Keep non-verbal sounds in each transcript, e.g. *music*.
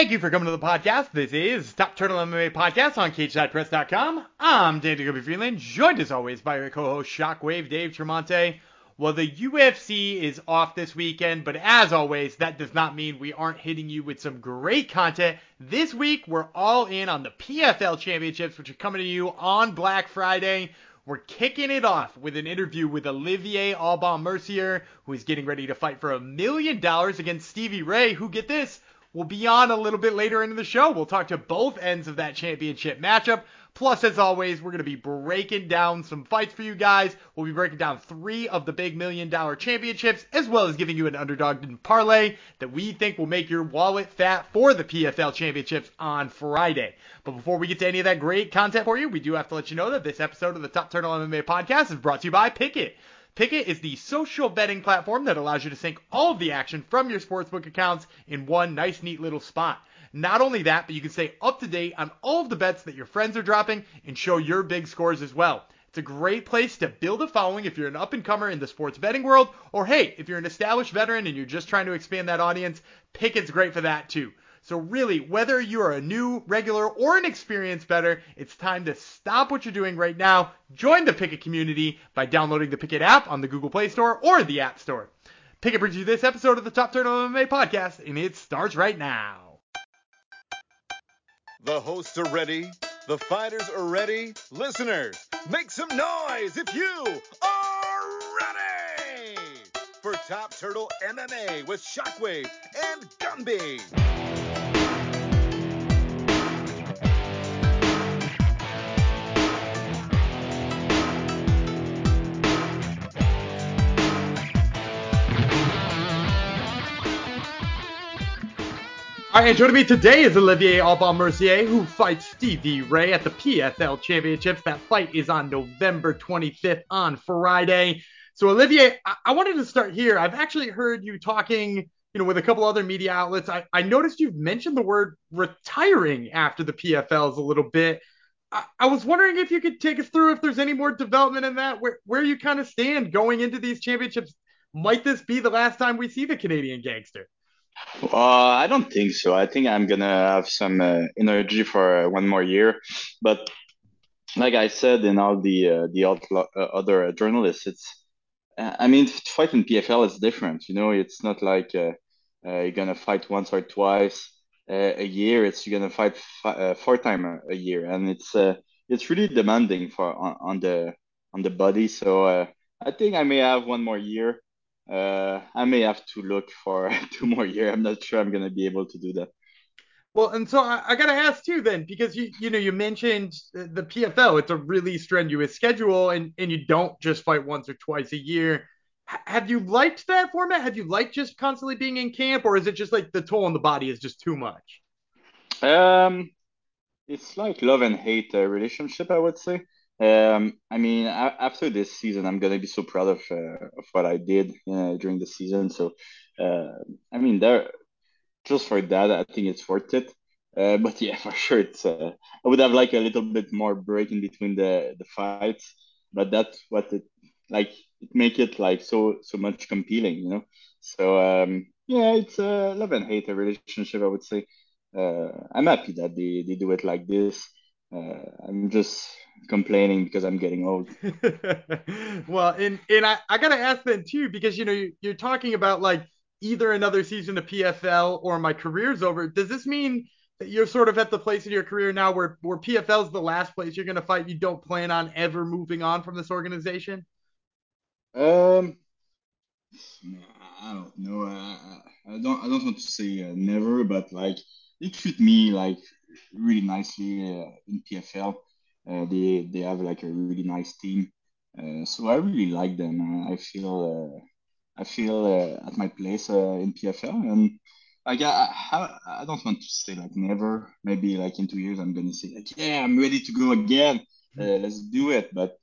Thank you for coming to the podcast. This is Top Turtle MMA Podcast on CageSidePress.com. I'm Dan Gumby Freeland, joined as always by your co-host Shockwave Dave Tremonte. Well, the UFC is off this weekend, but as always, that does not mean we aren't hitting you with some great content. This week, we're all in on the PFL Championships, which are coming to you on Black Friday. We're kicking it off with an interview with Olivier Aubin Mercier, who is getting ready to fight for a million dollars against Stevie Ray, who, get this, will be on a little bit later into the show. We'll talk to both ends of that championship matchup. Plus, as always, we're going to be breaking down some fights for you guys. We'll be breaking down three of the big million dollar championships, as well as giving you an underdog parlay that we think will make your wallet fat for the PFL championships on Friday. But before we get to any of that great content for you, we do have to let you know that this episode of the Top Turtle MMA podcast is brought to you by Pikkit. Pikkit is the social betting platform that allows you to sync all of the action from your sportsbook accounts in one nice, neat little spot. Not only that, but you can stay up to date on all of the bets that your friends are dropping and show your big scores as well. It's a great place to build a following if you're an up and comer in the sports betting world, or hey, if you're an established veteran and you're just trying to expand that audience, Pikkit's great for that too. So really, whether you're a new, regular, or an experienced bettor, it's time to stop what you're doing right now. Join the Pikkit community by downloading the Pikkit app on the Google Play Store or the App Store. Pikkit brings you this episode of the Top Turtle MMA podcast, and it starts right now. The hosts are ready. The fighters are ready. Listeners, make some noise if you are ready for Top Turtle MMA with Shockwave and Gumby. All right, joining me today is Olivier Aubin Mercier, who fights Stevie Ray at the PFL Championships. That fight is on November 25th on Friday. So, Olivier, I, I wanted to start here. I've actually heard you talking, you know, with a couple other media outlets. I, I noticed you've mentioned the word retiring after the PFLs a little bit. I, I was wondering if you could take us through if there's any more development in that, where, where you kind of stand going into these championships. Might this be the last time we see the Canadian gangster? Uh, I don't think so. I think I'm gonna have some uh, energy for uh, one more year. But like I said in all the uh, the outlo- uh, other journalists, it's uh, I mean fighting PFL is different. You know, it's not like uh, uh, you're gonna fight once or twice uh, a year. It's you're gonna fight fi- uh, four times a, year, and it's uh, it's really demanding for on, on the on the body. So uh, I think I may have one more year uh, I may have to look for *laughs* two more years. I'm not sure I'm gonna be able to do that. Well, and so I, I got to ask too, then, because you you know you mentioned the PFL. It's a really strenuous schedule, and and you don't just fight once or twice a year. H- have you liked that format? Have you liked just constantly being in camp, or is it just like the toll on the body is just too much? Um, it's like love and hate uh, relationship, I would say. Um, I mean, after this season, I'm gonna be so proud of uh, of what I did uh, during the season. So, uh, I mean, there just for that, I think it's worth it. Uh, but yeah, *laughs* for sure, it's uh, I would have like a little bit more break in between the the fights, but that's what it like it make it like so so much compelling, you know. So um, yeah, it's a love and hate a relationship, I would say. Uh, I'm happy that they they do it like this. Uh, I'm just complaining because I'm getting old. *laughs* well, and and I, I gotta ask then too, because you know you, you're talking about like either another season of PFL or my career's over. Does this mean that you're sort of at the place in your career now where where PFL is the last place you're gonna fight? You don't plan on ever moving on from this organization? Um, I don't know. I, I don't I don't want to say uh, never, but like they treat me like really nicely uh, in PFL. Uh, they they have like a really nice team, uh, so I really like them. Uh, I feel uh, I feel at my place in PFL, and like I, I I don't want to say like never. Maybe like in two years I'm gonna say like yeah I'm ready to go again. Let's do it. But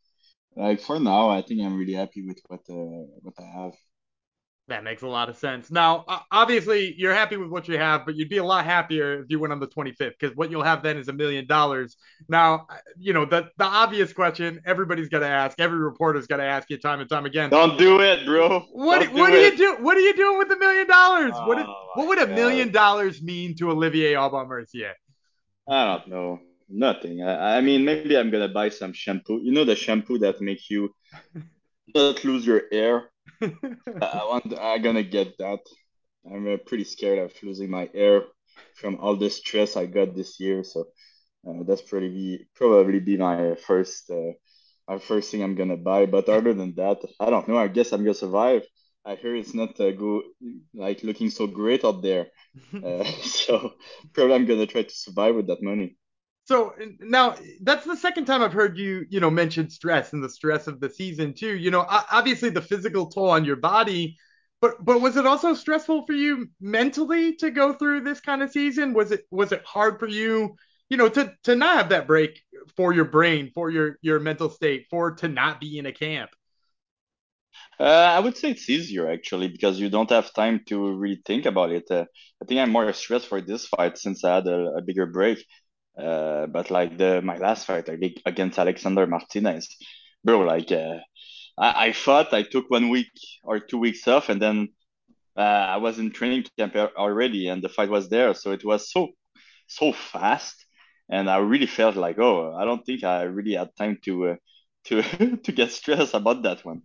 like for now, I think I'm really happy with what what I have. That makes a lot of sense. Now, obviously, you're happy with what you have, but you'd be a lot happier if you went on the 25th because what you'll have then is a million dollars. Now, you know, the, the obvious question everybody's got to ask, every reporter's got to ask you time and time again. Don't do it, bro. What, Don't what do are it. you do? What are you doing with the million dollars? Oh, What, what would a million dollars mean to Olivier Aubin Mercier? I don't know. Nothing. I, I mean, maybe I'm gonna buy some shampoo. You know the shampoo that makes you *laughs* not lose your hair. *laughs* I want. I'm gonna get that. I'm uh, pretty scared of losing my hair from all the stress I got this year. So uh, that's probably be, probably be my first uh, my first thing I'm gonna buy. But other than that, I don't know. I guess I'm gonna survive. I hear it's not uh, go like looking so great out there. *laughs* Uh, *laughs* so probably I'm gonna try to survive with that money. So now that's the second time I've heard you, you know, mention stress and the stress of the season too. You know, obviously the physical toll on your body, but but was it also stressful for you mentally to go through this kind of season? Was it was it hard for you, you know, to to not have that break for your brain, for your your mental state, for to not be in a camp? Uh, I would say it's easier actually because you don't have time to really think about it. Uh, I think I'm more stressed for this fight since I had a, a bigger break. Uh, but like the my last fight, against Alexander Martinez, bro, like uh, I, I thought I took one week or two weeks off, and then uh, I was in training camp already, and the fight was there. So it was so so fast, and I really felt like, oh, I don't think I really had time to uh, to *laughs* to get stressed about that one.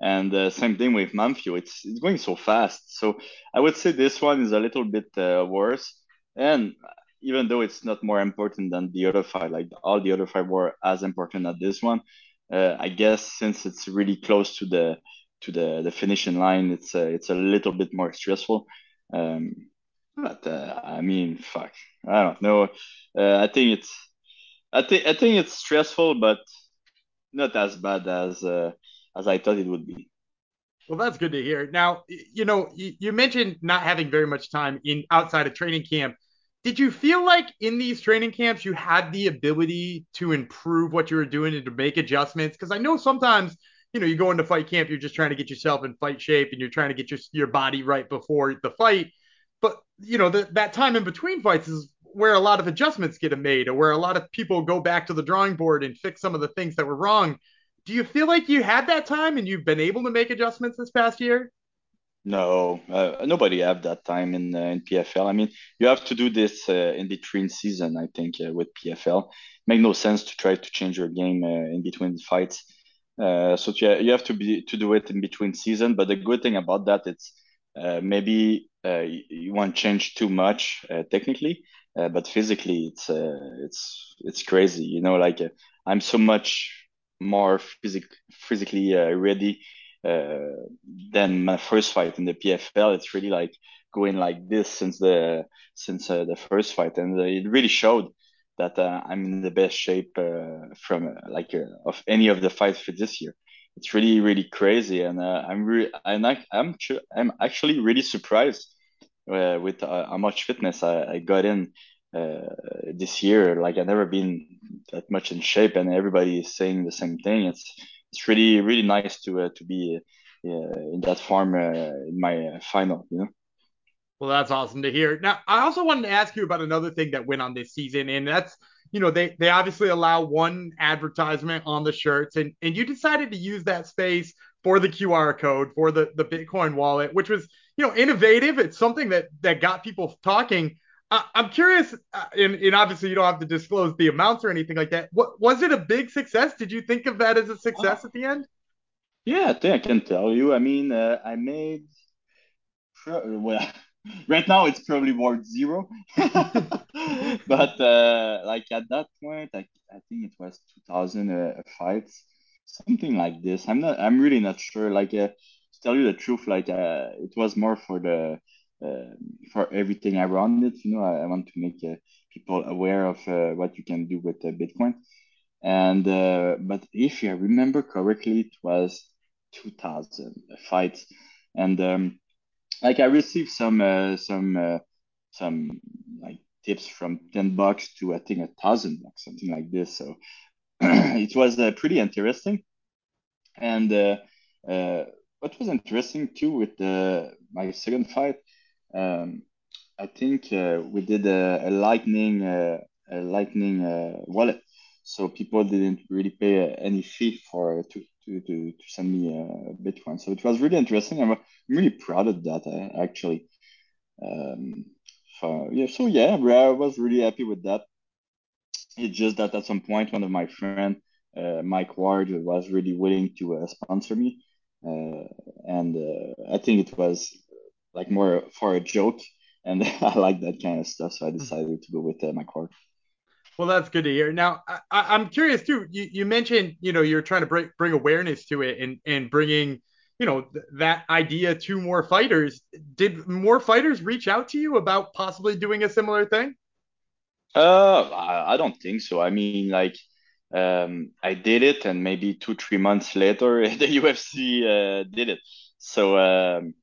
And uh, same thing with Manfio. It's it's going so fast. So I would say this one is a little bit uh, worse. And even though it's not more important than the other five, like all the other five were as important as this one. Uh, I guess since it's really close to the to the the finishing line, it's uh, it's a little bit more stressful. Um, but uh, I mean, fuck, I don't know. Uh, I think it's I think I think it's stressful, but not as bad as uh, as I thought it would be. Well, that's good to hear. Now, you know, you mentioned not having very much time in outside of training camp. Did you feel like in these training camps you had the ability to improve what you were doing and to make adjustments? Because I know sometimes, you know, you go into fight camp, you're just trying to get yourself in fight shape and you're trying to get your your body right before the fight. But you know, the, that time in between fights is where a lot of adjustments get made, or where a lot of people go back to the drawing board and fix some of the things that were wrong do you feel like you had that time and you've been able to make adjustments this past year? No, uh, nobody have that time in uh, in PFL. I mean, you have to do this uh, in between season. I think uh, with PFL, make no sense to try to change your game uh, in between fights. Uh, so yeah, you have to be to do it in between season. But the good thing about that, it's maybe you, won't change too much technically, but physically, it's it's it's crazy. You know, like I'm so much more physic physically ready uh, than my first fight in the PFL. It's really like going like this since the since uh, the first fight, and uh, it really showed that uh, I'm in the best shape uh, from like of any of the fights for this year. It's really really crazy, and I'm really I'm I'm I'm actually really surprised with how much fitness I, I got in this year. Like I've never been that much in shape, and everybody is saying the same thing. It's it's really really nice to uh, to be uh, in that form uh, in my final. You know. Well, that's awesome to hear. Now, I also wanted to ask you about another thing that went on this season, and that's you know they they obviously allow one advertisement on the shirts, and and you decided to use that space for the QR code for the the Bitcoin wallet, which was you know innovative. It's something that that got people talking. I, am curious, uh, and, and, obviously you don't have to disclose the amounts or anything like that. What was it a big success? Did you think of that as a success at the end? Yeah, I think I can tell you. I mean, uh, I made well. *laughs* Right now, it's probably worth zero, *laughs* but uh, like at that point, I, I think it was 2000 uh, fights, something like this. I'm not. I'm really not sure. Like uh, to tell you the truth, like uh, it was more for the uh, for everything around it. You know, I, I want to make uh, people aware of uh, what you can do with Bitcoin. And but if I remember correctly, it was 2000 fights, and um, like I received some some some like tips from 10 bucks to I think a thousand bucks, something like this. So *clears throat* it was uh, pretty interesting. And uh, uh, what was interesting too with the my second fight, um, I think uh, we did a, a lightning uh, a lightning uh, wallet, so people didn't really pay uh, any fee for to to to, to send me uh, Bitcoin. So it was really interesting. I'm, really proud of that uh, actually. Um, so yeah, so yeah, I was really happy with that. It's just that at some point, one of my friend, uh, Mike Ward, was really willing to uh, sponsor me, uh, and uh, I think it was like more for a joke, and *laughs* I like that kind of stuff, so I decided to go with uh, Mike Ward. Well, that's good to hear. Now, I, am curious too. You, you mentioned, you know, you're trying to bring bring awareness to it and and bringing, you know, th- that idea to more fighters. Did more fighters reach out to you about possibly doing a similar thing? Uh, I, I don't think so. I mean, like, um, I did it, and maybe two, three months later, *laughs* the UFC uh, did it. So um,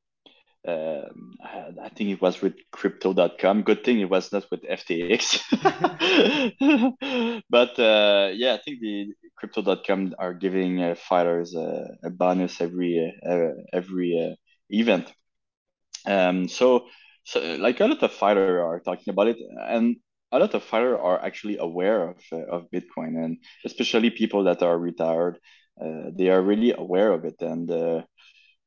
um, I think it was with crypto.com. Good thing it was not with FTX. *laughs* *laughs* but uh, yeah, I think the crypto.com are giving uh, fighters uh, a bonus every uh, every uh, event. Um, so, so like a lot of fighters are talking about it, and a lot of fighters are actually aware of uh, of Bitcoin, and especially people that are retired, uh, they are really aware of it, and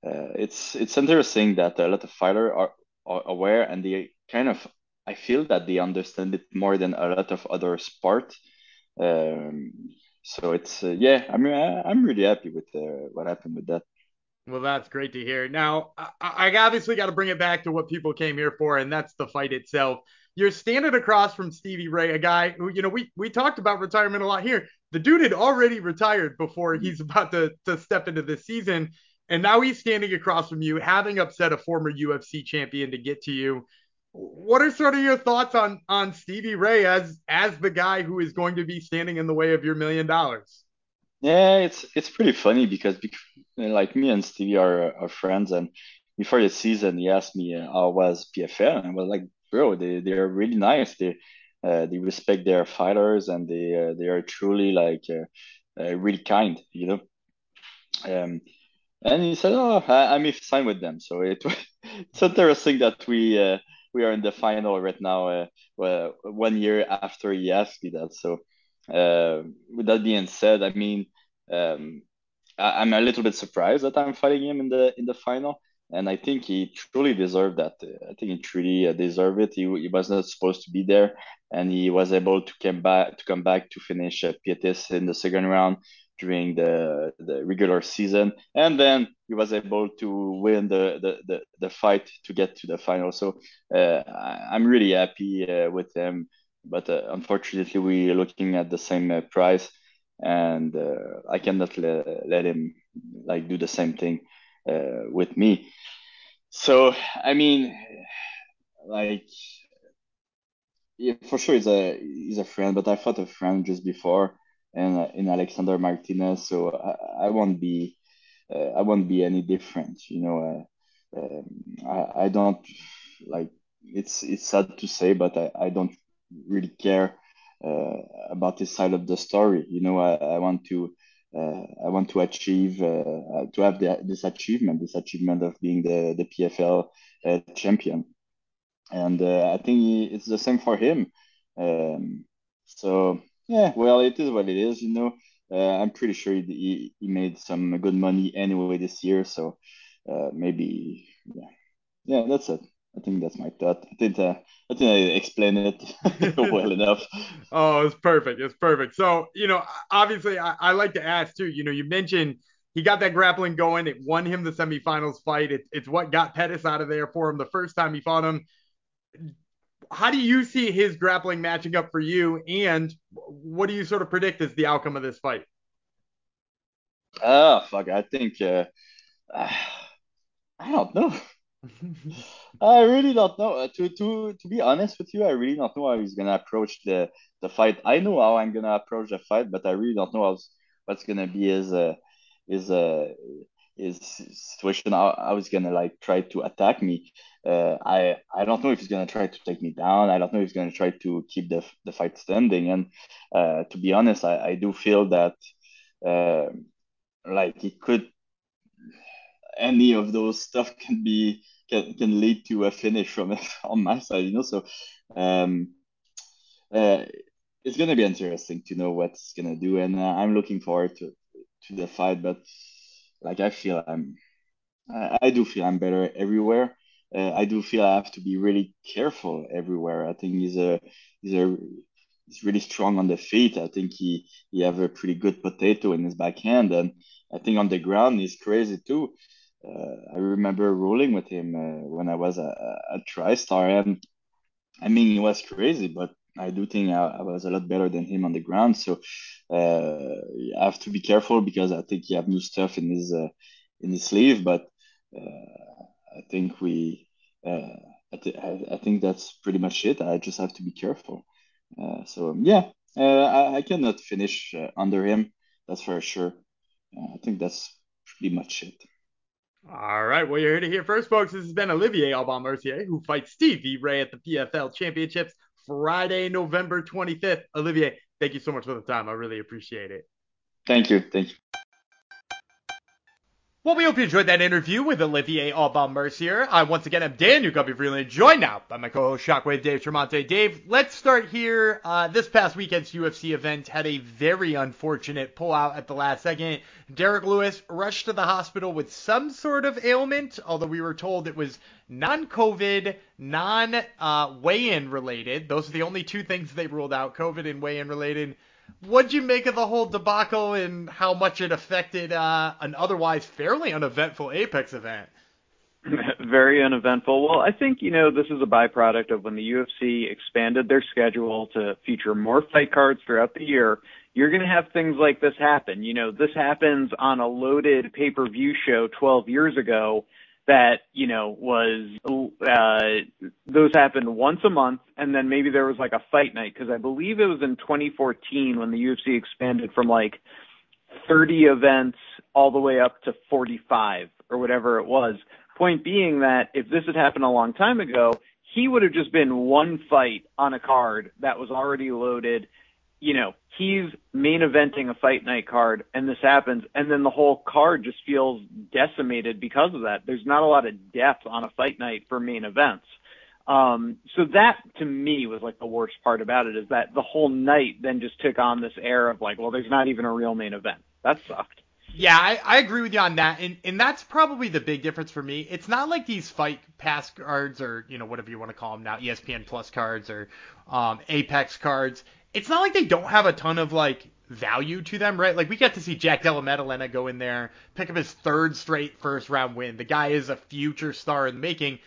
uh, it's it's interesting that a lot of fighters are, are aware, and they kind of I feel that they understand it more than a lot of other sport. Um, so it's uh, yeah, I mean I'm really happy with uh, what happened with that. Well, that's great to hear. Now, I, I obviously got to bring it back to what people came here for, and that's the fight itself. You're standing across from Stevie Ray, a guy who, you know, we we talked about retirement a lot here. The dude had already retired before he's *laughs* about to to step into this season, and now he's standing across from you, having upset a former UFC champion to get to you. What are sort of your thoughts on on Stevie Ray as as the guy who is going to be standing in the way of your million dollars? Yeah, it's it's pretty funny because, like me and Stevie are, are friends, and before the season, he asked me uh, how was PFL, and I was like, bro, they they are really nice. They uh, they respect their fighters, and they uh, they are truly like uh, uh, really kind, you know. Um, and he said, "Oh, I, I'm signed with them." So it it's interesting that we uh, we are in the final right now, uh, one year after he asked me that. So uh, with that being said, I mean, um, I, am a little bit surprised that I'm fighting him in the in the final, and I think he truly deserved that. I think he truly uh, deserved it. He, he was not supposed to be there, and he was able to come back to come back to finish uh, Pettis in the second round during the the regular season, and then he was able to win the the, the, the fight to get to the final. So uh, I'm really happy uh, with him, but uh, unfortunately we're looking at the same uh, price, and uh, I cannot let, let him like do the same thing uh, with me. So I mean, like yeah, for sure he's a he's a friend, but I fought a friend just before and in Alexander Martinez, so I, I won't be uh, I won't be any different. You know, uh, um, I I don't like it's it's sad to say, but I, I don't really care uh, about this side of the story. You know, I, I want to uh, I want to achieve uh, to have the, this achievement, this achievement of being the the PFL uh, champion and I think it's the same for him. Um, so yeah, well, it is what it is, you know. Uh, I'm pretty sure he, he made some good money anyway this year, so uh, maybe yeah, yeah, that's it. I think that's my thought. I think uh, I think I explained it *laughs* well *laughs* enough. oh, it's perfect. It's perfect. So you know, obviously, I, I like to ask too. You know, you mentioned he got that grappling going. It won him the semifinals fight. It, it's what got Pettis out of there for him the first time he fought him how do you see his grappling matching up for you? And what do you sort of predict is the outcome of this fight? Ah, fuck. I think uh, I don't know. *laughs* I really don't know. Uh, to to to be honest with you, I really don't know how he's gonna approach the the fight. I know how I'm gonna approach the fight, but I really don't know how, what's gonna be his uh, his uh, his situation. How he's gonna like try to attack me. Uh, I I don't know if he's gonna try to take me down. I don't know if he's gonna try to keep the the fight standing. And uh, to be honest, I, I do feel that uh, like he could any of those stuff *laughs* can be can, can lead to a finish from *laughs* on my side, you know. So um, uh, it's gonna be interesting to know what's gonna do, and uh, I'm looking forward to to the fight. But like I feel I'm I, I do feel I'm better everywhere. Uh, I do feel I have to be really careful everywhere. I think he's a he's a he's really strong on the feet. I think he he have a pretty good potato in his backhand, and I think on the ground he's crazy too. Uh, I remember rolling with him uh, when I was a, a TriStar, and I mean he was crazy, but I do think I, I was a lot better than him on the ground. So uh, I have to be careful because I think he have new stuff in his uh, in his sleeve, but uh, I think we. Uh, I, th- I, think that's pretty much it. I just have to be careful. Uh, so um, yeah, uh, I, I, cannot finish under him. That's for sure. I think that's pretty much it. All right, well, you're here to hear first, folks. This has been Olivier Aubin Mercier, who fights Stevie Ray at the PFL Championships Friday, November 25th. Olivier, thank you so much for the time. I really appreciate it. Thank you. Thank you. Well, we hope you enjoyed that interview with Olivier Aubin Mercier. I once again am Daniel Gumby Freeland, joined now by my co-host Shockwave Dave Tremonte. Dave, let's start here. Uh, this past weekend's UFC event had a very unfortunate pullout at the last second. Derrick Lewis rushed to the hospital with some sort of ailment, although we were told it was non-COVID, non-weigh-in related. Those are the only two things they ruled out: COVID and weigh-in related what'd you make of the whole debacle and how much it affected uh, an otherwise fairly uneventful Apex event? *laughs* Very uneventful. Well, I think, you know, this is a byproduct of when the UFC expanded their schedule to feature more fight cards throughout the year. You're going to have things like this happen. You know, this happens on a loaded pay per view show 12 years ago that you know was uh those happened once a month and then maybe there was like a fight night because i believe it was in 2014 when the ufc expanded from like 30 events all the way up to 45 or whatever it was. Point being that if this had happened a long time ago he would have just been one fight on a card that was already loaded you know, he's main eventing a fight night card and this happens and then the whole card just feels decimated because of that. There's not a lot of depth on a fight night for main events. Um, so that to me was like the worst part about it is that the whole night then just took on this air of like, well, there's not even a real main event. That sucked. Yeah, I, I agree with you on that, and and that's probably the big difference for me. It's not like these fight pass cards or you know whatever you want to call them now, ESPN Plus cards or um, Apex cards it's not like they don't have a ton of like value to them, right? Like we get to see Jack Della Maddalena go in there, pick up his third straight first round win. The guy is a future star in the making,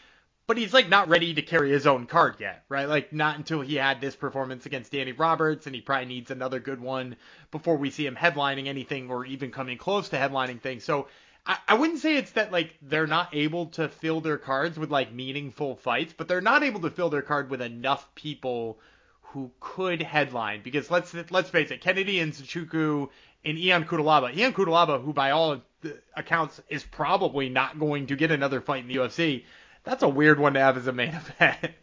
but he's like not ready to carry his own card yet, right? Like not until he had this performance against Danny Roberts, and he probably needs another good one before we see him headlining anything or even coming close to headlining things. So I, I wouldn't say it's that like they're not able to fill their cards with like meaningful fights, but they're not able to fill their card with enough people who could headline because let's let's face it, Kennedy Nzechukwu and Ion Cutelaba. Ian Cutelaba, who by all accounts is probably not going to get another fight in the UFC. That's a weird one to have as a main event.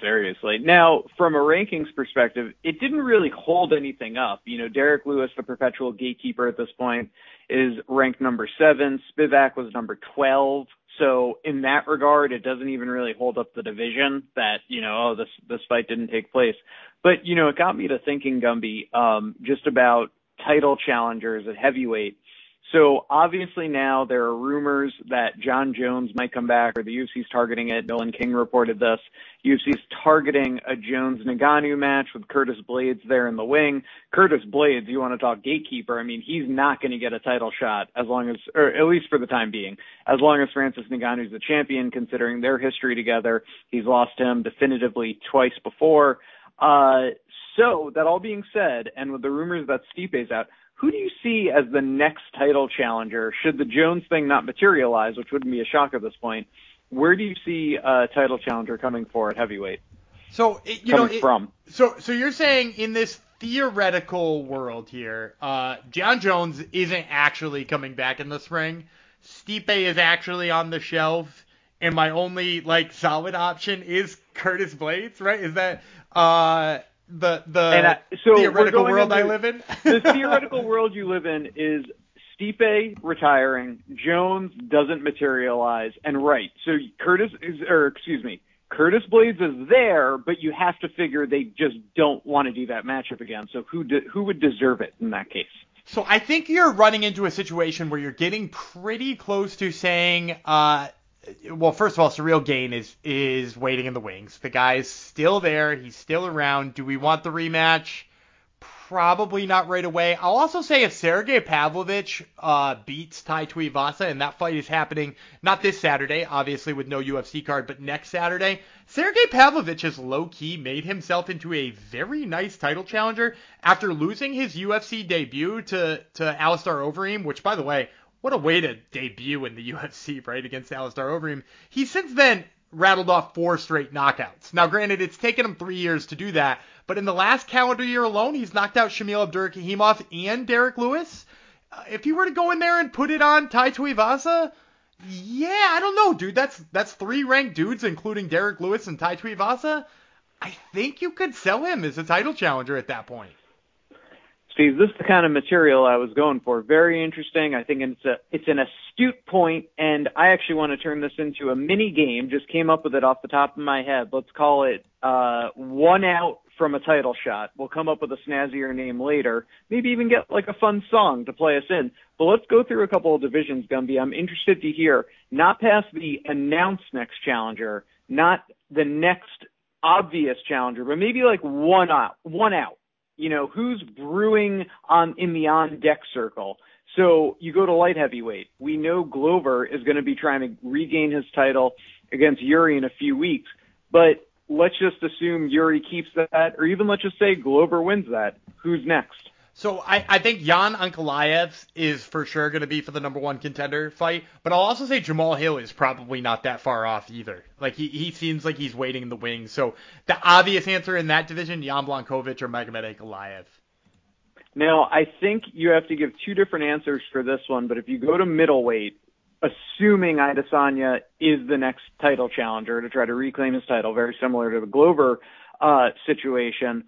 Seriously. Now, from a rankings perspective, it didn't really hold anything up. You know, Derrick Lewis, the perpetual gatekeeper at this point, is ranked number seven. Spivak was number 12. So in that regard, it doesn't even really hold up the division that, you know, oh, this, this fight didn't take place. But, you know, it got me to thinking, Gumby, um, just about title challengers at heavyweight. So obviously now there are rumors that Jon Jones might come back, or the UFC's targeting it. Dylan King reported this. UFC's targeting a Jones Ngannou match with Curtis Blaydes there in the wing. Curtis Blaydes, you want to talk gatekeeper? I mean, he's not going to get a title shot as long as, or at least for the time being, as long as Francis Ngannou's the champion. Considering their history together, he's lost him definitively twice before. Uh, so that all being said, and with the rumors that Stipe's out who do you see as the next title challenger should the Jones thing not materialize, which wouldn't be a shock at this point? Where do you see a title challenger coming for at heavyweight? So it, you coming know, it, from so so you're saying in this theoretical world here, uh, Jon Jones isn't actually coming back in the spring. Stipe is actually on the shelf, and my only like solid option is Curtis Blaydes, right? Is that uh the the I, so theoretical world I live in. *laughs* the theoretical world you live in is Stipe retiring, Jones doesn't materialize, and right. So Curtis is, or excuse me, Curtis Blaydes is there, but you have to figure they just don't want to do that matchup again. So who de- who would deserve it in that case? So I think you're running into a situation where you're getting pretty close to saying, uh, well, first of all, Ciryl Gane is is waiting in the wings. The guy's still there. He's still around. Do we want the rematch? Probably not right away. I'll also say if Sergey Pavlovich uh, beats Tai Tuivasa, and that fight is happening not this Saturday, obviously with no UFC card, but next Saturday, Sergey Pavlovich has low key made himself into a very nice title challenger after losing his UFC debut to to Alistair Overeem, which by the way, what a way to debut in the *laughs* UFC, right, against Alistair Overeem. He's since then rattled off four straight knockouts. Now, granted, it's taken him three years to do that, but in the last calendar year alone, he's knocked out Shamil Abdurakhimov and Derrick Lewis. Uh, if you were to go in there and put it on Tai Tuivasa, yeah, I don't know, dude. That's that's three ranked dudes, including Derrick Lewis and Tai Tuivasa. I think you could sell him as a title challenger at that point. Steve, this is the kind of material I was going for. Very interesting. I think it's a it's an astute point, and I actually want to turn this into a mini game. Just came up with it off the top of my head. Let's call it uh, one out from a title shot. We'll come up with a snazzier name later. Maybe even get like a fun song to play us in. But let's go through a couple of divisions, Gumby. I'm interested to hear not past the announced next challenger, not the next obvious challenger, but maybe like one out, one out you know, who's brewing on in the on deck circle. So you go to light heavyweight. We know Glover is going to be trying to regain his title against Jiri in a few weeks, but let's just assume Jiri keeps that, or even let's just say Glover wins that. Who's next? So I, I think Jan Ankalaev is for sure going to be for the number one contender fight, but I'll also say Jamahal Hill is probably not that far off either. Like he, he seems like he's waiting in the wings. So the obvious answer in that division, Jan Blachowicz or Magomed Ankalaev. Now I think you have to give two different answers for this one, but if you go to middleweight, assuming Adesanya is the next title challenger to try to reclaim his title, very similar to the Glover uh, situation,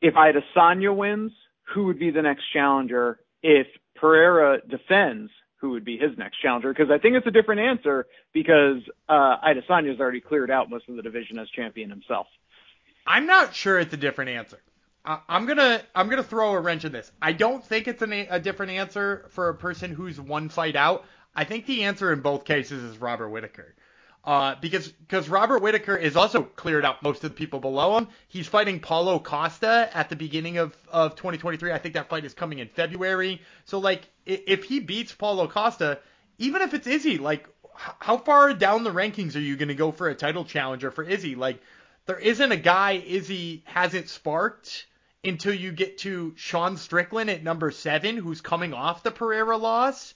if Adesanya wins who would be the next challenger if Pereira defends who would be his next challenger because I think it's a different answer because uh, Adesanya's already cleared out most of the division as champion himself. I'm not sure it's a different answer. I, I'm gonna I'm gonna throw a wrench in this. I don't think it's an, a different answer for a person who's one fight out. I think the answer in both cases is Robert Whitaker. Uh, because because Robert Whitaker is also cleared out most of the people below him. He's fighting Paulo Costa at the beginning of, of 2023. I think that fight is coming in February. So like if he beats Paulo Costa, even if it's Izzy, like how far down the rankings are you going to go for a title challenger for Izzy? Like there isn't a guy Izzy hasn't sparked until you get to Sean Strickland at number seven, who's coming off the Pereira loss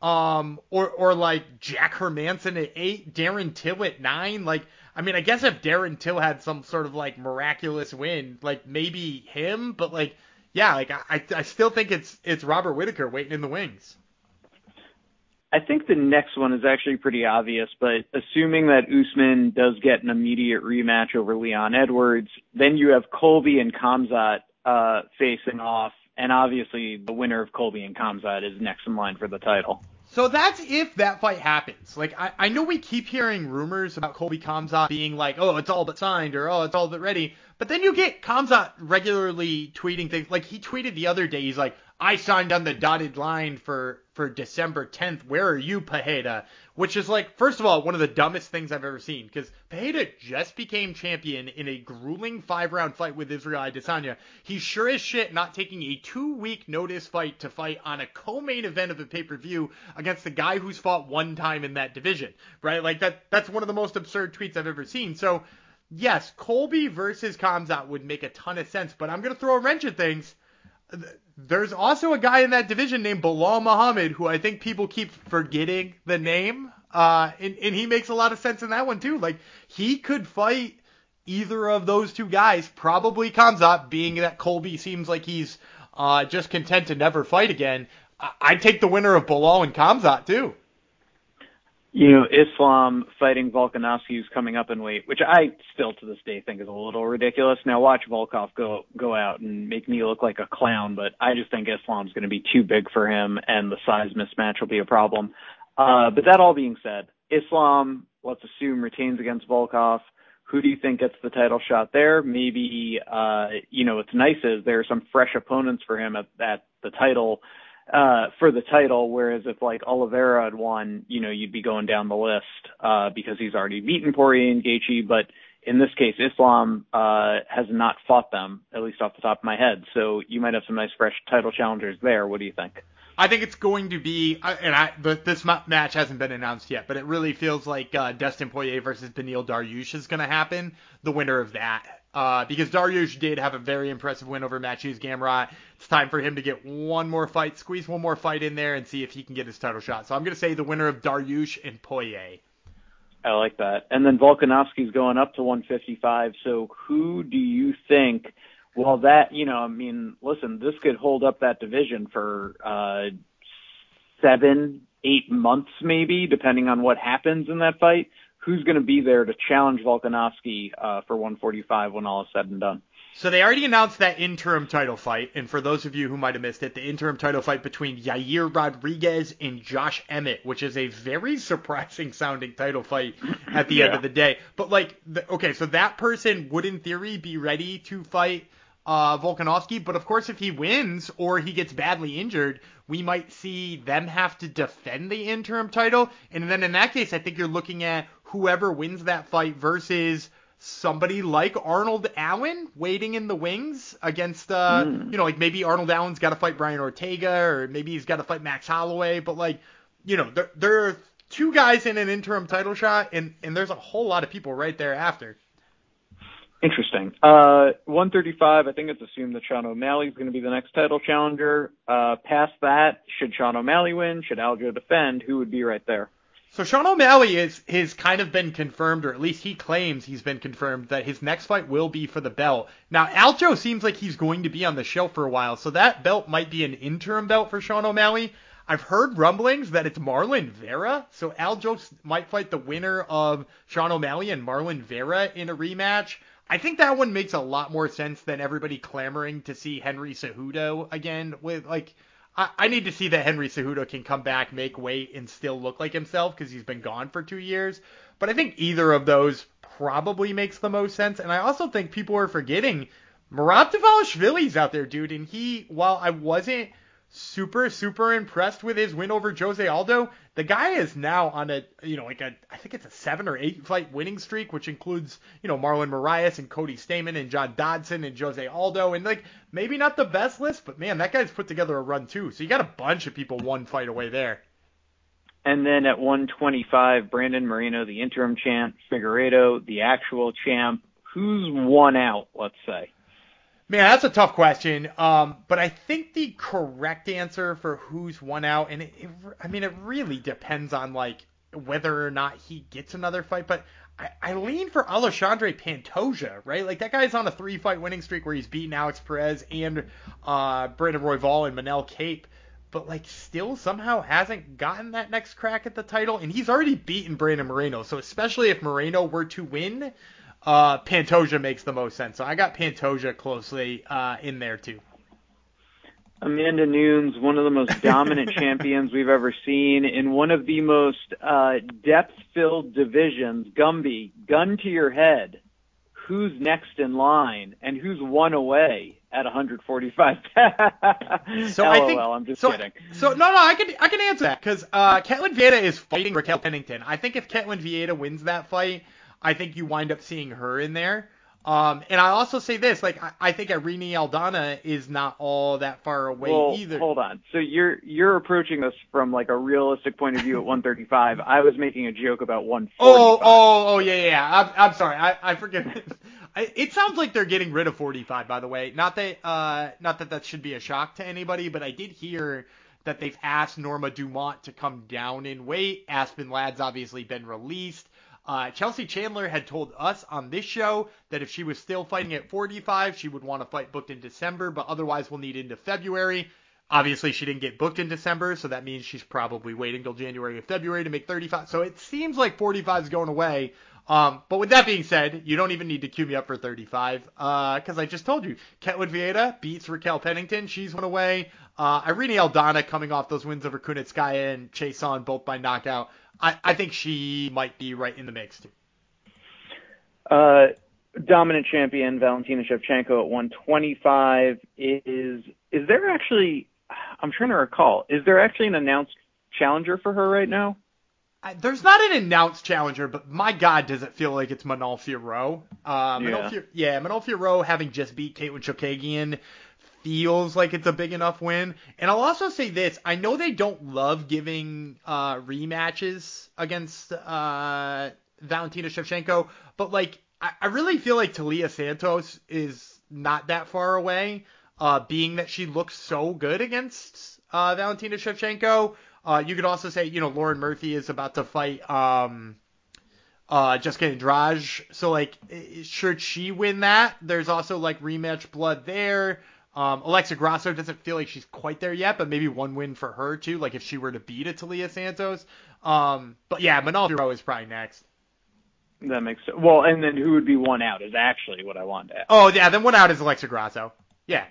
um, or or like Jack Hermansson at eight, Darren Till at nine. Like, I mean, I guess if Darren Till had some sort of like miraculous win, like maybe him, but like, yeah, like I I still think it's it's Robert Whitaker waiting in the wings. I think the next one is actually pretty obvious, but assuming that Usman does get an immediate rematch over Leon Edwards, then you have Colby and Khamzat uh, facing off and obviously the winner of Colby and Khamzat is next in line for the title. So that's if that fight happens. Like I, I know we keep hearing rumors about Colby Khamzat being like, oh, it's all but signed or oh, it's all but ready. But then you get Khamzat regularly tweeting things. Like he tweeted the other day, he's like, I signed on the dotted line for for December 10th. Where are you, Pereira? Which is like, first of all, one of the dumbest things I've ever seen because Pereira just became champion in a grueling five round fight with Israel Adesanya. He's sure as shit not taking a two week notice fight to fight on a co-main event of a pay per view against the guy who's fought one time in that division, right? Like that that's one of the most absurd tweets I've ever seen. So yes, Colby versus Khamzat would make a ton of sense, but I'm gonna throw a wrench at things there's also a guy in that division named Belal Muhammad who I think people keep forgetting the name. Uh, and, and he makes a lot of sense in that one too. Like he could fight either of those two guys. Probably Khamzat, being that Colby seems like he's uh, just content to never fight again. I- I'd take the winner of Belal and Khamzat too. You know, Islam fighting Volkanovski who's coming up in weight, which I still to this day think is a little ridiculous. Now watch Volkov go go out and make me look like a clown, but I just think Islam's going to be too big for him, and the size mismatch will be a problem. Uh, but that all being said, Islam, let's assume retains against Volkov. Who do you think gets the title shot there? Maybe, uh, you know, what's nice is there are some fresh opponents for him at, at the title uh, for the title, whereas if like Oliveira had won, you know, you'd be going down the list uh, because he's already beaten Poirier and Gaethje. But in this case, Islam uh, has not fought them, at least off the top of my head. So you might have some nice fresh title challengers there. What do you think? I think it's going to be, and I, but this match hasn't been announced yet, but it really feels like uh, Dustin Poirier versus Beneil Dariush is going to happen. The winner of that uh, because Dariush did have a very impressive win over Mateusz Gamrot. It's time for him to get one more fight, squeeze one more fight in there, and see if he can get his title shot. So I'm going to say the winner of Dariush and Poirier. I like that. And then Volkanovski's going up to 155. So who do you think? Well, that you know, I mean, listen, this could hold up that division for uh, seven, eight months, maybe, depending on what happens in that fight who's going to be there to challenge Volkanovski uh, for 145 when all is said and done. So they already announced that interim title fight, and for those of you who might have missed it, the interim title fight between Yair Rodriguez and Josh Emmett, which is a very *laughs* surprising sounding title fight at the yeah. end of the day. But like, the, okay, so that person would in theory be ready to fight uh, Volkanovski, but of course if he wins or he gets badly injured, we might see them have to defend the interim title, and then in that case, I think you're looking at whoever wins that fight versus somebody like Arnold Allen waiting in the wings against uh mm. you know like maybe Arnold Allen's got to fight Brian Ortega or maybe he's got to fight Max Holloway but like you know there there are two guys in an interim title shot and and there's a whole lot of people right there after. Interesting. Uh 135 I think it's assumed that Sean O'Malley is going to be the next title challenger. Uh past that should Sean O'Malley win, should Aljo defend, who would be right there? So Sean O'Malley is has kind of been confirmed, or at least he claims he's been confirmed that his next fight will be for the belt. Now Aljo seems like he's going to be on the show for a while, so that belt might be an interim belt for Sean O'Malley. I've heard rumblings that it's Marlon Vera, so Aljo might fight the winner of Sean O'Malley and Marlon Vera in a rematch. I think that one makes a lot more sense than everybody clamoring to see Henry Cejudo again with like I, I need to see that Henry Cejudo can come back, make weight, and still look like himself because he's been gone for two years. But I think either of those probably makes the most sense. And I also think people are forgetting Merab Dvalishvili's out there, dude. And he, while I wasn't super super impressed with his win over Jose Aldo. The guy is now on a you know like a I think it's a seven or eight fight winning streak, which includes you know Marlon Moraes and Cody Stamann and John Dodson and Jose Aldo and like maybe not the best list, but man that guy's put together a run too. So you got a bunch of people one fight away there. And then at 125, Brandon Moreno, the interim champ, Figueiredo, the actual champ. Who's one out? Let's say. Man, that's a tough question. Um, but I think the correct answer for who's one out, and it, it, I mean, it really depends on like whether or not he gets another fight. But I, I lean for Alexandre Pantoja, right? Like that guy's on a three-fight winning streak where he's beaten Alex Perez and uh, Brandon Royval and Manel Kape, but like still somehow hasn't gotten that next crack at the title, and he's already beaten Brandon Moreno. So especially if Moreno were to win uh, Pantoja makes the most sense. So I got Pantoja closely uh, in there too. Amanda Nunes, one of the most *laughs* dominant champions we've ever seen in one of the most uh, depth-filled divisions. Gumby, gun to your head. Who's next in line and who's one away at 145? *laughs* so LOL, I think, I'm just so, kidding. So no, no, I can I can answer that because uh, Ketlen Vieira is fighting Raquel Pennington. I think if Ketlen Vieira wins that fight, I think you wind up seeing her in there. Um, and I also say this, like I, I think Irene Aldana is not all that far away well, either. Hold on. So you're you're approaching this from like a realistic point of view at *laughs* 135. I was making a joke about 145. Oh, oh, oh, yeah, yeah. I'm, I'm sorry. I, I forget. *laughs* it sounds like they're getting rid of 45, by the way. Not that, uh, not that that should be a shock to anybody, but I did hear that they've asked Norma Dumont to come down in weight. Aspen Ladd's obviously been released. Uh, Chelsea Chandler had told us on this show that if she was still fighting at 45, she would want to fight booked in December, but otherwise we'll need into February. Obviously, she didn't get booked in December, so that means she's probably waiting till January or February to make 35. So it seems like 45 is going away. Um, but with that being said, you don't even need to cue me up for 35, because uh, I just told you, Ketlen Vieira beats Raquel Pennington. She's one away. Uh, Irene Aldana coming off those wins over Kunitskaya and Chiasson, both by knockout. I, I think she might be right in the mix too. Uh, dominant champion Valentina Shevchenko at 125 is is there actually? I'm trying to recall. Is there actually an announced challenger for her right now? there's not an announced challenger, but my God, does it feel like it's Manon Fiorot? Uh, yeah. Manon, yeah, Manon Fiorot having just beat Katlyn Chookagian feels like it's a big enough win. And I'll also say this: I know they don't love giving uh, rematches against uh, Valentina Shevchenko, but like I, I really feel like Taila Santos is not that far away. Uh, being that she looks so good against uh, Valentina Shevchenko. Uh, you could also say, you know, Lauren Murphy is about to fight um, uh, Jessica Andrade. So, like, should she win that, there's also, like, rematch blood there. Um, Alexa Grasso doesn't feel like she's quite there yet, but maybe one win for her, too, like if she were to beat a Taila Santos. Um, but yeah, Manon Fiorot is probably next. That makes sense. Well, and then who would be one out is actually what I wanted to ask. Oh, yeah, then one out is Alexa Grasso. Yeah.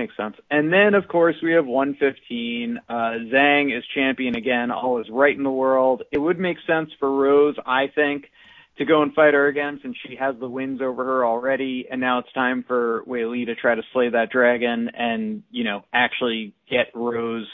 Makes sense. And then, of course, we have 115. Uh, Zhang is champion again. All is right in the world. It would make sense for Rose, I think, to go and fight her again since she has the wins over her already. And now it's time for Weili to try to slay that dragon and, you know, actually get Rose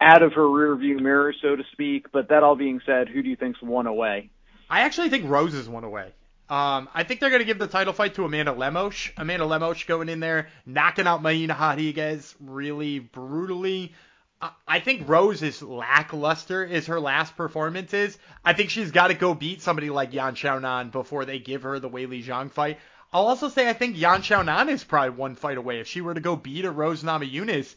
out of her rearview mirror, so to speak. But that all being said, who do you think's one away? I actually think Rose is one away. Um, I think they're going to give the title fight to Amanda Lemos. Amanda Lemos going in there, knocking out Marina Rodriguez really brutally. I think Rose is lackluster is her last performances. I think she's got to go beat somebody like Yan Xiaonan before they give her the Weili Zhang fight. I'll also say I think Yan Xiaonan is probably one fight away. If she were to go beat a Rose Namajunas,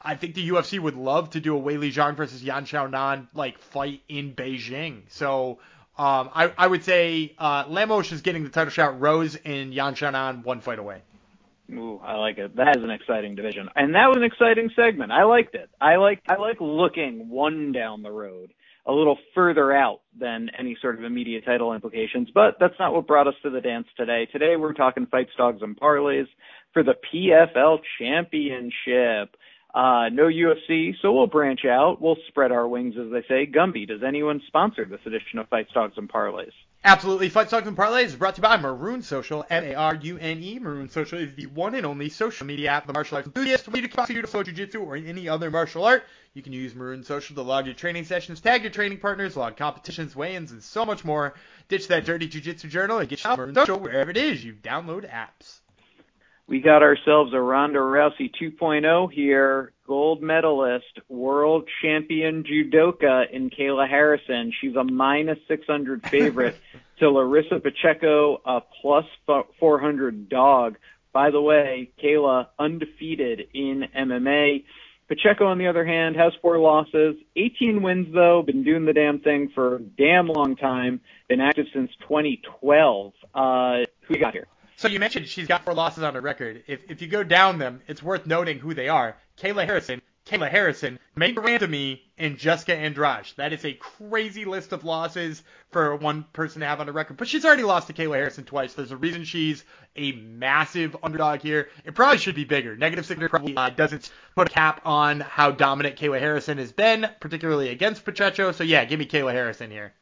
I think the UFC would love to do a Weili Zhang versus Yan Xiaonan like fight in Beijing. So um, I, I would say uh, is getting the title shot. Rose and Yan Xiaonan one fight away. Ooh, I like it. That is an exciting division, and that was an exciting segment. I liked it. I like I like looking one down the road, a little further out than any sort of immediate title implications. But that's not what brought us to the dance today. Today we're talking fights, dogs, and parlays for the PFL Championship. Uh, no UFC, so we'll branch out. We'll spread our wings, as they say. Gumby, does anyone sponsor this edition of Fights, Dogs, and Parlays? Absolutely. Fights, Dogs, and Parlays is brought to you by Marune Social, M-A-R-U-N-E. Marune Social is the one and only social media app for martial arts enthusiasts. Whether you can do flow jiu-jitsu or any other martial art, you can use Marune Social to log your training sessions, tag your training partners, log competitions, weigh-ins, and so much more. Ditch that dirty jiu-jitsu journal and get your Marune Social wherever it is you download apps we got ourselves a Ronda Rousey 2.0 here, gold medalist, world champion judoka in Kayla Harrison. She's a minus 600 *laughs* favorite to Larissa Pacheco, a plus 400 dog. By the way, Kayla undefeated in MMA. Pacheco, on the other hand, has four losses, 18 wins though, been doing the damn thing for a damn long time, been active since 2012. Uh, who you got here? So you mentioned she's got four losses on her record. If if you go down them, it's worth noting who they are. Kayla Harrison, Kayla Harrison, Megan Randomie, and Jessica Andrade. That is a crazy list of losses for one person to have on the record. But she's already lost to Kayla Harrison twice. There's a reason she's a massive underdog here. It probably should be bigger. Negative Signature probably uh, doesn't put a cap on how dominant Kayla Harrison has been, particularly against Pacheco. So yeah, give me Kayla Harrison here.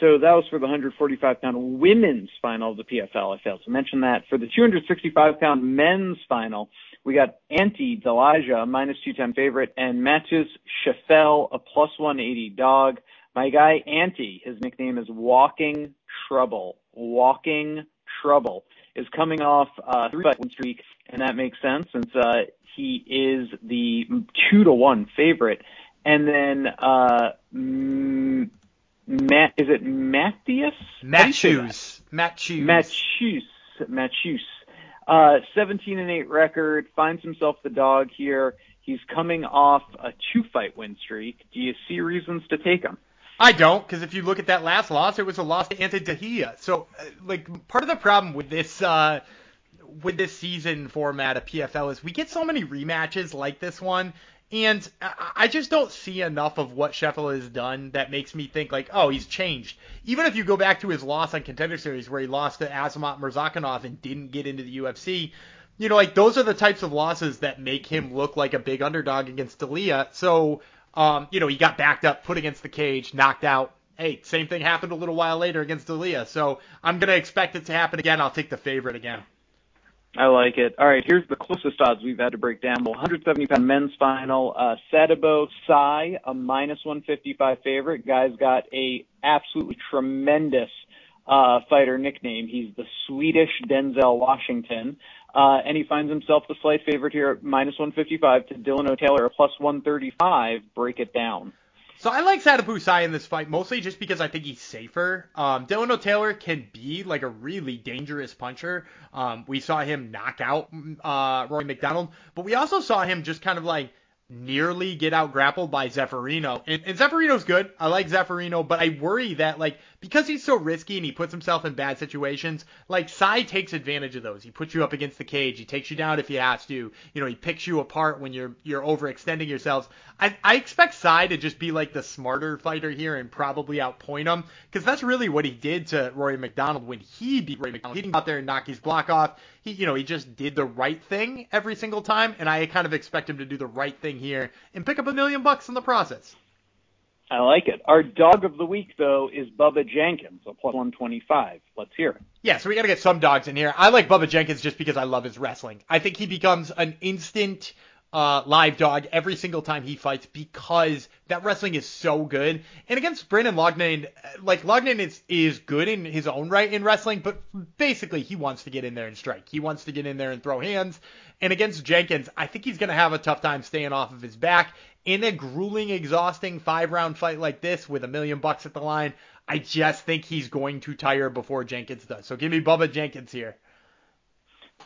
So that was for the 145 pound women's final of the PFL. I failed to mention that. For the 265 pound men's final, we got Ante Delija, minus 210 favorite, and Matheus Scheffel, a plus 180 dog. My guy Ante, his nickname is Walking Trouble. Walking Trouble is coming off uh, three fight win streak, and that makes sense since uh, he is the two to one favorite. And then uh, Matt, is it Matthias? Matthews. Matthews. Matthews. Matthews. Uh, 17 and 8 record, finds himself the dog here. He's coming off a two fight win streak. Do you see reasons to take him? I don't, because if you look at that last loss, it was a loss to Ante Delija. So, uh, like, part of the problem with this, uh, with this season format of PFL is we get so many rematches like this one, and I just don't see enough of what Scheffel has done that makes me think like, oh, he's changed. Even if you go back to his loss on Contender Series where he lost to Azamat Murzakanov and didn't get into the UFC, you know, like those are the types of losses that make him look like a big underdog against Delija. So, um, you know, he got backed up, put against the cage, knocked out. Hey, same thing happened a little while later against Delija. So I'm gonna expect it to happen again. I'll take the favorite again. I like it. All right, here's the closest odds we've had to break down. Well, 170 pound men's final. Uh, Sadibou Sy, a minus 155 favorite. Guy's got a absolutely tremendous uh, fighter nickname. He's the Swedish Denzel Washington. Uh, and he finds himself the slight favorite here at minus 155 to Dilano Taylor, a plus 135. Break it down. So I like Sy in this fight mostly just because I think he's safer. Um, Dilano Taylor can be like a really dangerous puncher. Um, we saw him knock out uh, Rory MacDonald, but we also saw him just kind of like nearly get out grappled by Zeferino. And, and good. I like Zeferino, but I worry that like because he's so risky and he puts himself in bad situations, like Sy takes advantage of those. He puts you up against the cage. He takes you down if he has to. You know, he picks you apart when you're you're overextending yourselves. I I expect Sy to just be like the smarter fighter here and probably outpoint him because that's really what he did to Rory MacDonald when he beat Rory MacDonald. He didn't go out there and knock his block off. He you know he just did the right thing every single time, and I kind of expect him to do the right thing here and pick up a million bucks in the process. I like it. Our dog of the week, though, is Bubba Jenkins, a plus 125. Let's hear it. Yeah, so we got to get some dogs in here. I like Bubba Jenkins just because I love his wrestling. I think he becomes an instant uh, live dog every single time he fights because that wrestling is so good. And against Brendan Loughnane, like Loughnane is is good in his own right in wrestling, but basically he wants to get in there and strike. He wants to get in there and throw hands. And against Jenkins, I think he's going to have a tough time staying off of his back in a grueling, exhausting five round fight like this with a million bucks at the line. I just think he's going to tire before Jenkins does. So give me Bubba Jenkins here.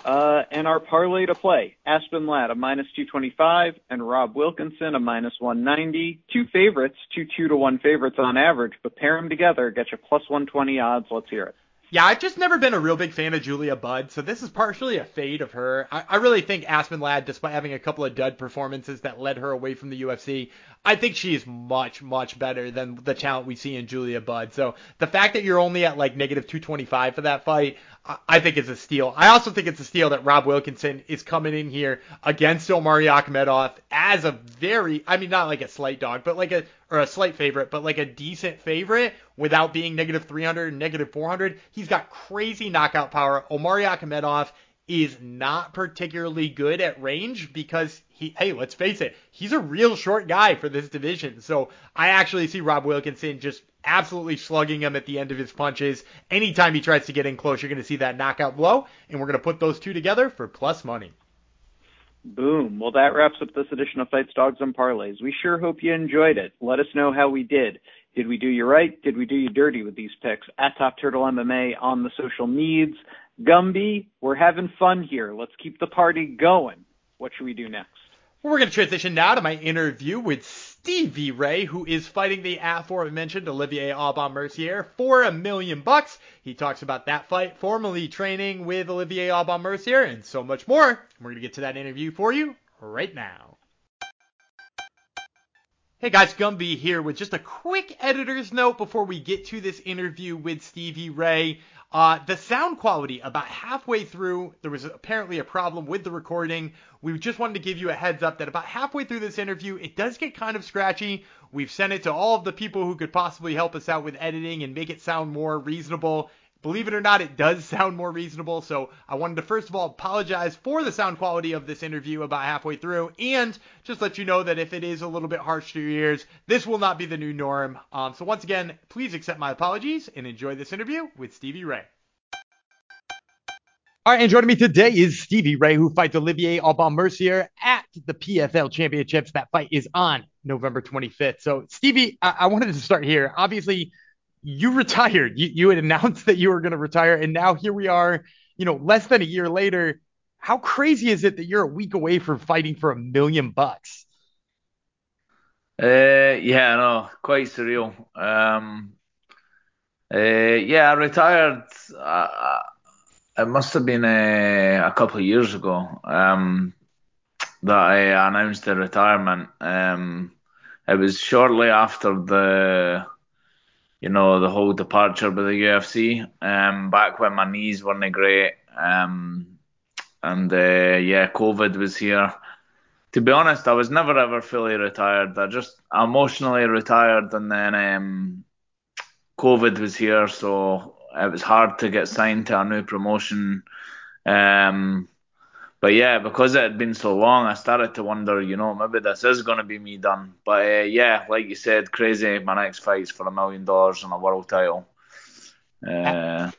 Uh, and our parlay to play, Aspen Ladd, a minus 225, and Rob Wilkinson, a minus 190. Two favorites, two two to one favorites on average, but pair them together, get you plus 120 odds. Let's hear it. Yeah, I've just never been a real big fan of Julia Budd, so this is partially a fade of her. I, I really think Aspen Ladd, despite having a couple of dud performances that led her away from the UFC, I think she is much, much better than the talent we see in Julia Budd. So the fact that you're only at like negative 225 for that fight, I think it's a steal. I also think it's a steal that Rob Wilkinson is coming in here against Omari Akhmedov as a very, I mean, not like a slight dog, but like a, or a slight favorite, but like a decent favorite without being negative 300 and negative 400. He's got crazy knockout power. Omari Akhmedov is not particularly good at range because he, hey, let's face it, he's a real short guy for this division. So I actually see Rob Wilkinson just absolutely slugging him at the end of his punches. Anytime he tries to get in close, you're going to see that knockout blow, and we're going to put those two together for plus money. Boom. Well, that wraps up this edition of Fights, Dogs, and Parlays. We sure hope you enjoyed it. Let us know how we did. Did we do you right? Did we do you dirty with these picks? At Top Turtle MMA on the social medias. Gumby, we're having fun here. Let's keep the party going. What should we do next? We're going to transition now to my interview with Stevie Ray, who is fighting the aforementioned Olivier Aubin Mercier for a million bucks. He talks about that fight, formerly training with Olivier Aubin Mercier, and so much more. We're going to get to that interview for you right now. Hey guys, Gumby here with just a quick editor's note before we get to this interview with Stevie Ray. Uh, the sound quality, about halfway through, there was apparently a problem with the recording. We just wanted to give you a heads up that about halfway through this interview, it does get kind of scratchy. We've sent it to all of the people who could possibly help us out with editing and make it sound more reasonable. Believe it or not, it does sound more reasonable. So I wanted to first of all apologize for the sound quality of this interview about halfway through, and just let you know that if it is a little bit harsh to your ears, this will not be the new norm. Um, so once again, please accept my apologies and enjoy this interview with Stevie Ray. All right, and joining me today is Stevie Ray, who fights Olivier Aubin Mercier at the PFL Championships. That fight is on November 25th. So, Stevie, I, I wanted to start here. Obviously, you retired. You, you had announced *laughs* that you were going to retire, and now here we are, you know, less than a year later. How crazy is it that you're a week away from fighting for a million bucks? Uh, yeah, no, quite surreal. Um, uh, yeah, I retired. Uh, it must have been uh, a couple of years ago um, that I announced the retirement. Um, it was shortly after the, you know, the whole departure by the UFC. Um, back when my knees weren't great, um, and uh, yeah, COVID was here. To be honest, I was never ever fully retired. I just emotionally retired, and then um, COVID was here, so it was hard to get signed to a new promotion. Um, but yeah, because it had been so long, I started to wonder, you know, maybe this is going to be me done. But uh, yeah, like you said, crazy. My next fight's for a million dollars and a world title. Uh,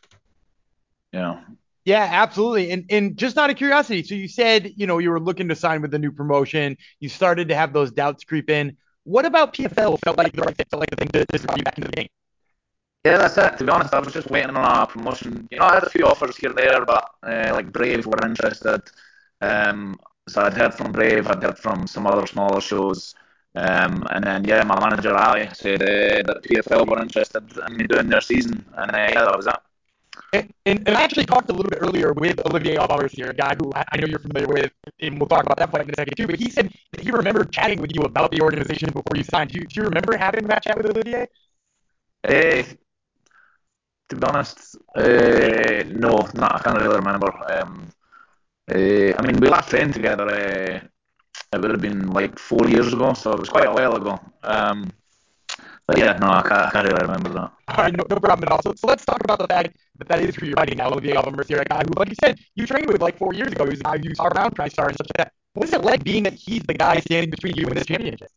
yeah. Yeah, absolutely. And and just out of curiosity, so you said, you know, you were looking to sign with a new promotion. You started to have those doubts creep in. What about PFL felt like the right fit, felt like the thing to, to you back into the game? Yeah, that's it. To be honest, I was just waiting on a promotion. You know, I had a few offers here and there, but uh, like Brave were interested. Um, so I'd heard from Brave, I'd heard from some other smaller shows. Um, and then, yeah, my manager Ali said uh, that PFL were interested in me doing their season. And uh, yeah, that was it. And, and, and, I actually talked a little bit earlier with Olivier Aubin Mercier, a guy who I, I know you're familiar with, and we'll talk about that fight in a second too. But he said that he remembered chatting with you about the organization before you signed. Do you, do you remember having that chat with Olivier? Uh, to be honest, uh, no, no, I can't really remember. Um, uh, I mean, we last trained together. Uh, it would have been like four years ago, so it was quite a while ago. Um, but yeah, no, I can't, I can't really remember that. All right, no, no problem at all. So, so let's talk about the fact that that is who you're fighting now, Olivier Aubin Mercier, a guy who, like you said, you trained with like four years ago. He was a guy you saw around TriStar and such like that. What is it like being that he's the guy standing between you and this championship?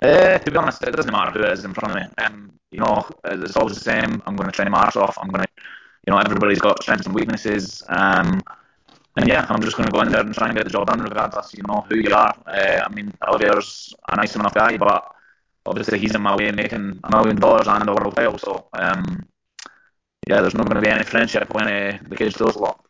Uh, to be honest, it doesn't matter who it is in front of me. Um, you know, it's always the same. I'm going to train my arse off. I'm going to, you know, everybody's got strengths and weaknesses. Um, and yeah, I'm just going to go in there and try and get the job done, regardless, you know, who you are. Uh, I mean, Olivier's a nice enough guy, but obviously he's in my way making a million dollars and a world title. So um, yeah, there's not going to be any friendship when uh, the cage doors locked.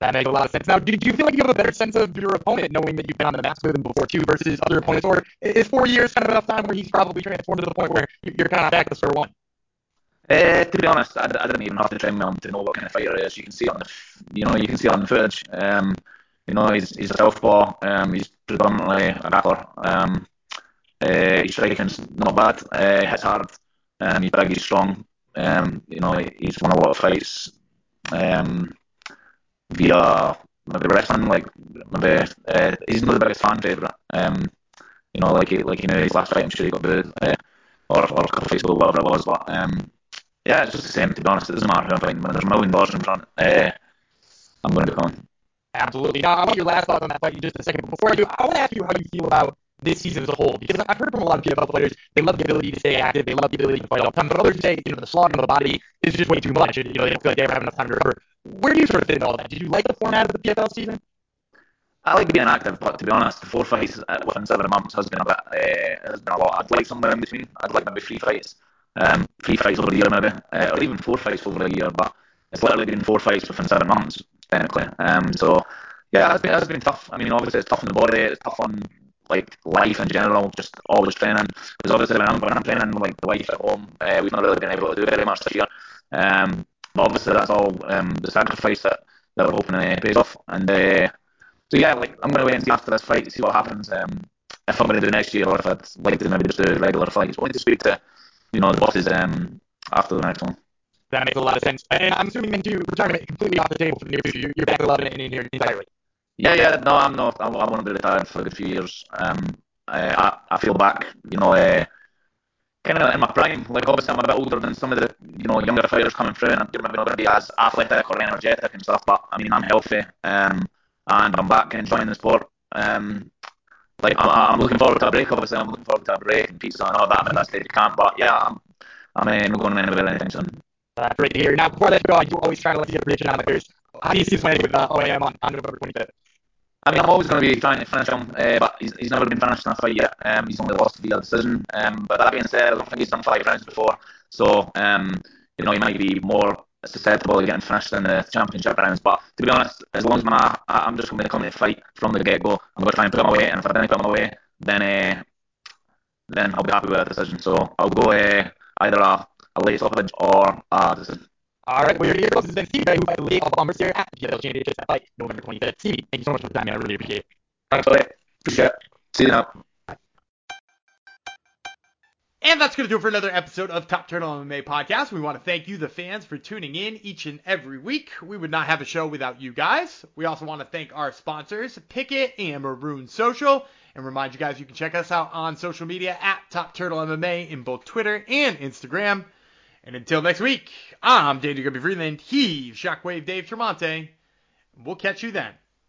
That makes a lot of sense. Now, do, do you feel like you have a better sense of your opponent knowing that you've been on the mats with him before too versus other opponents, or is four years kind of enough time where he's probably transformed to the point where you're kind of back to square one? Uh, to be honest, I, I, didn't even have to train him to know what kind of fighter he is. You can see on the, you know, you can see on the footage. Um, you know, he's he's a southpaw. Um, he's predominantly a grappler. Um, uh, his striking's not bad. Uh, hits hard. Um, he's big. He's strong. Um, you know, he's won a lot of fights. Um, via maybe wrestling, like maybe uh, he's not the biggest fan favourite. Um, you know, like he, like you know his last fight, I'm sure he got booed, uh, or or a couple of fights ago, whatever it was. But um, yeah, it's just the same. To be honest, it doesn't matter who I'm fighting. When there's a million dollars in front, uh, I'm going to be coming. Absolutely. Now, I want your last thought on that fight in just a second. But before I do, I want to ask you how you feel about this season as a whole. Because I've heard from a lot of PFL players, they love the ability to stay active, they love the ability to fight all the time. But others say, you know, the slogging of the body is just way too much. And, you know, they don't feel like they ever have enough time to recover. Where do you sort of fit into all that? Did you like the format of the PFL season? I like being active, but to be honest, four fights within seven months has been a bit, uh, has been a lot. I'd like somewhere in between. I'd like maybe three fights, um, three fights over a year maybe, uh, or even four fights over a year. But it's literally been four fights within seven months, technically. Um, so yeah, it's been, it's been tough. I mean, obviously it's tough on the body, it's tough on like life in general, just always training. Because obviously when I'm, when I'm training like the wife at home, uh, we've not really been able to do very much this year. Um, but obviously that's all um, the sacrifice that, that we're hoping uh, pays off. And uh, so yeah, like I'm gonna wait and see after this fight, to see what happens. Um, if I'm gonna do next year, or if I'd like to maybe just do a regular fights. We'll need to speak to you know the bosses um, after the next one. That makes a lot of sense. And I'm assuming then too, retirement completely off the table for the near future. You're back to loving it in here entirely. Yeah, yeah, no, I'm not. I, I want to be retired for a good few years. Um, I, I feel back, you know, uh, kind of in my prime. Like obviously, I'm a bit older than some of the you know younger fighters coming through, and I'm maybe not going to be as athletic or energetic and stuff. But I mean, I'm healthy, um, and I'm back enjoying the sport. Um, like I'm, I'm looking forward to a break. Obviously, I'm looking forward to a break and pizza and all that. But that's the can't. But yeah, I'm I'm uh, not going anywhere anything soon. Uh, great to hear. Now, before I let you go, I do always try to let you get a prediction on the first. How do you see this with uh, OAM on, on November 25th? I mean, I'm always going to be trying to finish him, uh, but he's, he's never been finished in a fight yet. Um, he's only lost via decision. Um, but that being said, I think he's done five rounds before, so um, you know he might be more susceptible to getting finished in the championship rounds. But to be honest, as long as my, I'm just going to come to fight from the get go, I'm going to try and put him away. And if I don't put him away, then uh, then I'll be happy with that decision. So I'll go uh, either a, a late stoppage or a decision. All right, well, your host has been Steve, who by the league of Bombers here at the Championship at fight November 25th. Steve, thank you so much for the time, man. I really appreciate it. Thanks, buddy. Appreciate it. See you now. And that's going to do it for another episode of Top Turtle MMA Podcast. We want to thank you, the fans, for tuning in each and every week. We would not have a show without you guys. We also want to thank our sponsors, Picket and Marune Social, and remind you guys you can check us out on social media at Top Turtle MMA in both Twitter and Instagram. And until next week, I'm Dave Gumby Freeland. He's Shockwave Dave Tremonte. We'll catch you then.